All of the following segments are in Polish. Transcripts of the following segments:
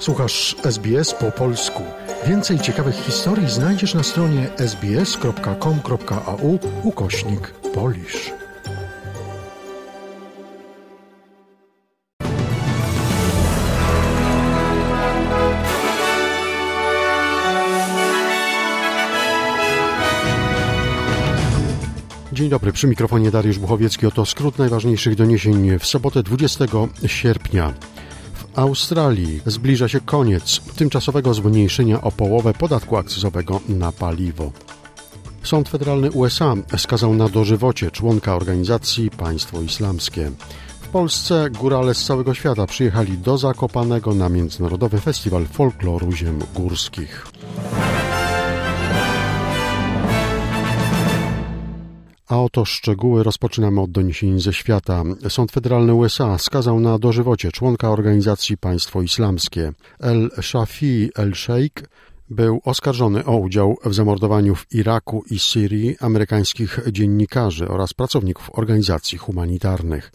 Słuchasz SBS po polsku. Więcej ciekawych historii znajdziesz na stronie sbs.com.au ukośnik polisz. Dzień dobry, przy mikrofonie Dariusz Buchowiecki. Oto skrót najważniejszych doniesień w sobotę 20 sierpnia. Australii zbliża się koniec tymczasowego zmniejszenia o połowę podatku akcyzowego na paliwo. Sąd Federalny USA skazał na dożywocie członka organizacji Państwo Islamskie. W Polsce górale z całego świata przyjechali do Zakopanego na Międzynarodowy Festiwal Folkloru Ziem Górskich. A oto szczegóły rozpoczynamy od doniesień ze świata. Sąd Federalny USA skazał na dożywocie członka organizacji Państwo Islamskie. El Shafi El Sheikh był oskarżony o udział w zamordowaniu w Iraku i Syrii amerykańskich dziennikarzy oraz pracowników organizacji humanitarnych.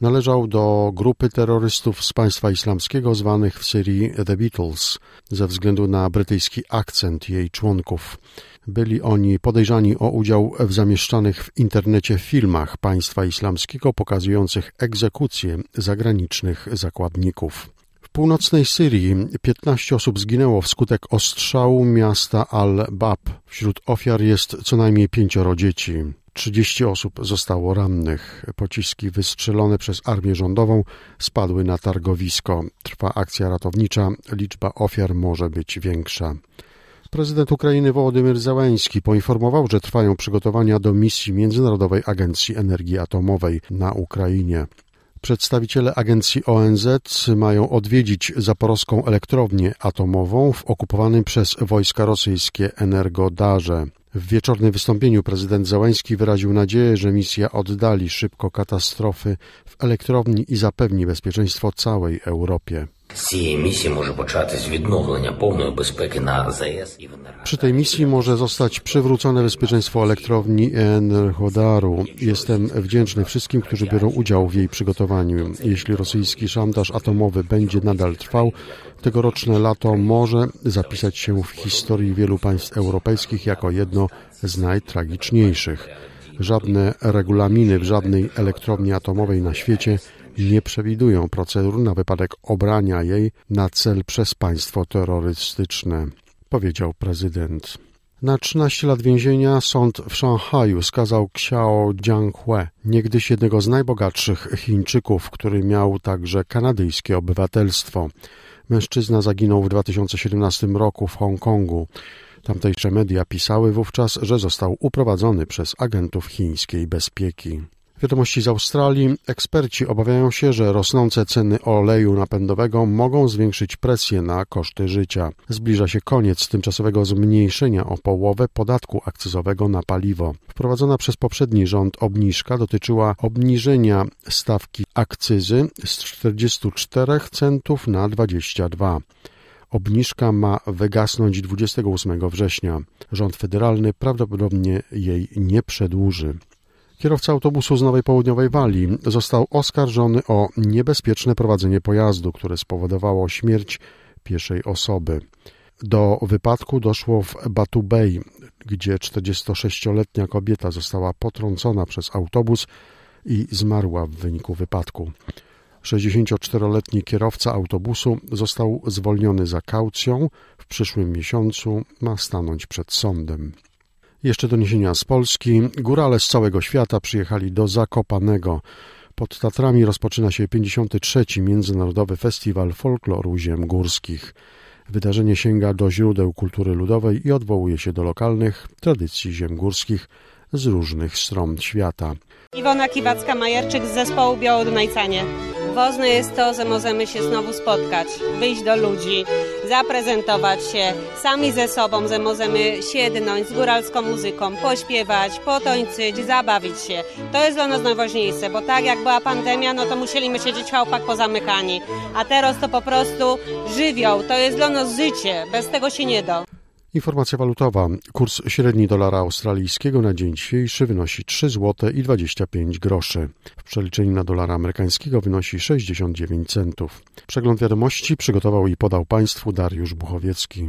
Należał do grupy terrorystów z państwa islamskiego zwanych w Syrii The Beatles ze względu na brytyjski akcent jej członków. Byli oni podejrzani o udział w zamieszczanych w internecie filmach państwa islamskiego pokazujących egzekucje zagranicznych zakładników. Północnej Syrii 15 osób zginęło wskutek ostrzału miasta Al-Bab. Wśród ofiar jest co najmniej pięcioro dzieci. 30 osób zostało rannych. Pociski wystrzelone przez armię rządową spadły na targowisko. Trwa akcja ratownicza. Liczba ofiar może być większa. Prezydent Ukrainy Wołodymyr Zełenski poinformował, że trwają przygotowania do misji Międzynarodowej Agencji Energii Atomowej na Ukrainie. Przedstawiciele agencji ONZ mają odwiedzić zaporowską elektrownię atomową w okupowanym przez wojska rosyjskie Energodarze. W wieczornym wystąpieniu prezydent Załański wyraził nadzieję, że misja oddali szybko katastrofy w elektrowni i zapewni bezpieczeństwo całej Europie. З цієї місії може початись відновлення повної безпеки на ЗАЕС і в Przy tej misji może zostać przywrócone bezpieczeństwo elektrowni Energodaru. Jestem wdzięczny wszystkim, którzy biorą udział w jej przygotowaniu. Jeśli rosyjski szantaż atomowy będzie nadal trwał, tegoroczne lato może zapisać się w historii wielu państw europejskich jako jedno z najtragiczniejszych. Żadne regulaminy w żadnej elektrowni atomowej na świecie nie przewidują procedur na wypadek obrania jej na cel przez państwo terrorystyczne, powiedział prezydent. Na 13 lat więzienia sąd w Szanghaju skazał Xiao Jianghue, niegdyś jednego z najbogatszych Chińczyków, który miał także kanadyjskie obywatelstwo. Mężczyzna zaginął w 2017 roku w Hongkongu. Tamtejsze media pisały wówczas, że został uprowadzony przez agentów chińskiej bezpieki. Wiadomości z Australii. Eksperci obawiają się, że rosnące ceny oleju napędowego mogą zwiększyć presję na koszty życia. Zbliża się koniec tymczasowego zmniejszenia o połowę podatku akcyzowego na paliwo. Wprowadzona przez poprzedni rząd obniżka dotyczyła obniżenia stawki akcyzy z 44 centów na 22. Obniżka ma wygasnąć 28 września. Rząd federalny prawdopodobnie jej nie przedłuży. Kierowca autobusu z Nowej Południowej Walii został oskarżony o niebezpieczne prowadzenie pojazdu, które spowodowało śmierć pieszej osoby. Do wypadku doszło w Batu Bay, gdzie 46-letnia kobieta została potrącona przez autobus i zmarła w wyniku wypadku. 64-letni kierowca autobusu został zwolniony za kaucją. W przyszłym miesiącu ma stanąć przed sądem. Jeszcze doniesienia z Polski. Górale z całego świata przyjechali do Zakopanego. Pod Tatrami rozpoczyna się 53. Międzynarodowy Festiwal Folkloru Ziem Górskich. Wydarzenie sięga do źródeł kultury ludowej i odwołuje się do lokalnych tradycji ziem górskich z różnych stron świata. Iwona Kiwacka-Majerczyk z zespołu Białodunajcanie. Ważne jest to, że możemy się znowu spotkać, wyjść do ludzi, zaprezentować się sami ze sobą, że możemy siednąć z góralską muzyką, pośpiewać, potończyć, zabawić się. To jest dla nas najważniejsze, bo tak jak była pandemia, no to musieliśmy siedzieć w chałupach pozamykani. A teraz to po prostu żywioł, to jest dla nas życie, bez tego się nie da. Informacja walutowa. Kurs średni dolara australijskiego na dzień dzisiejszy wynosi 3 zł i 25 groszy. W przeliczeniu na dolara amerykańskiego wynosi 69 centów. Przegląd wiadomości przygotował i podał Państwu Dariusz Buchowiecki.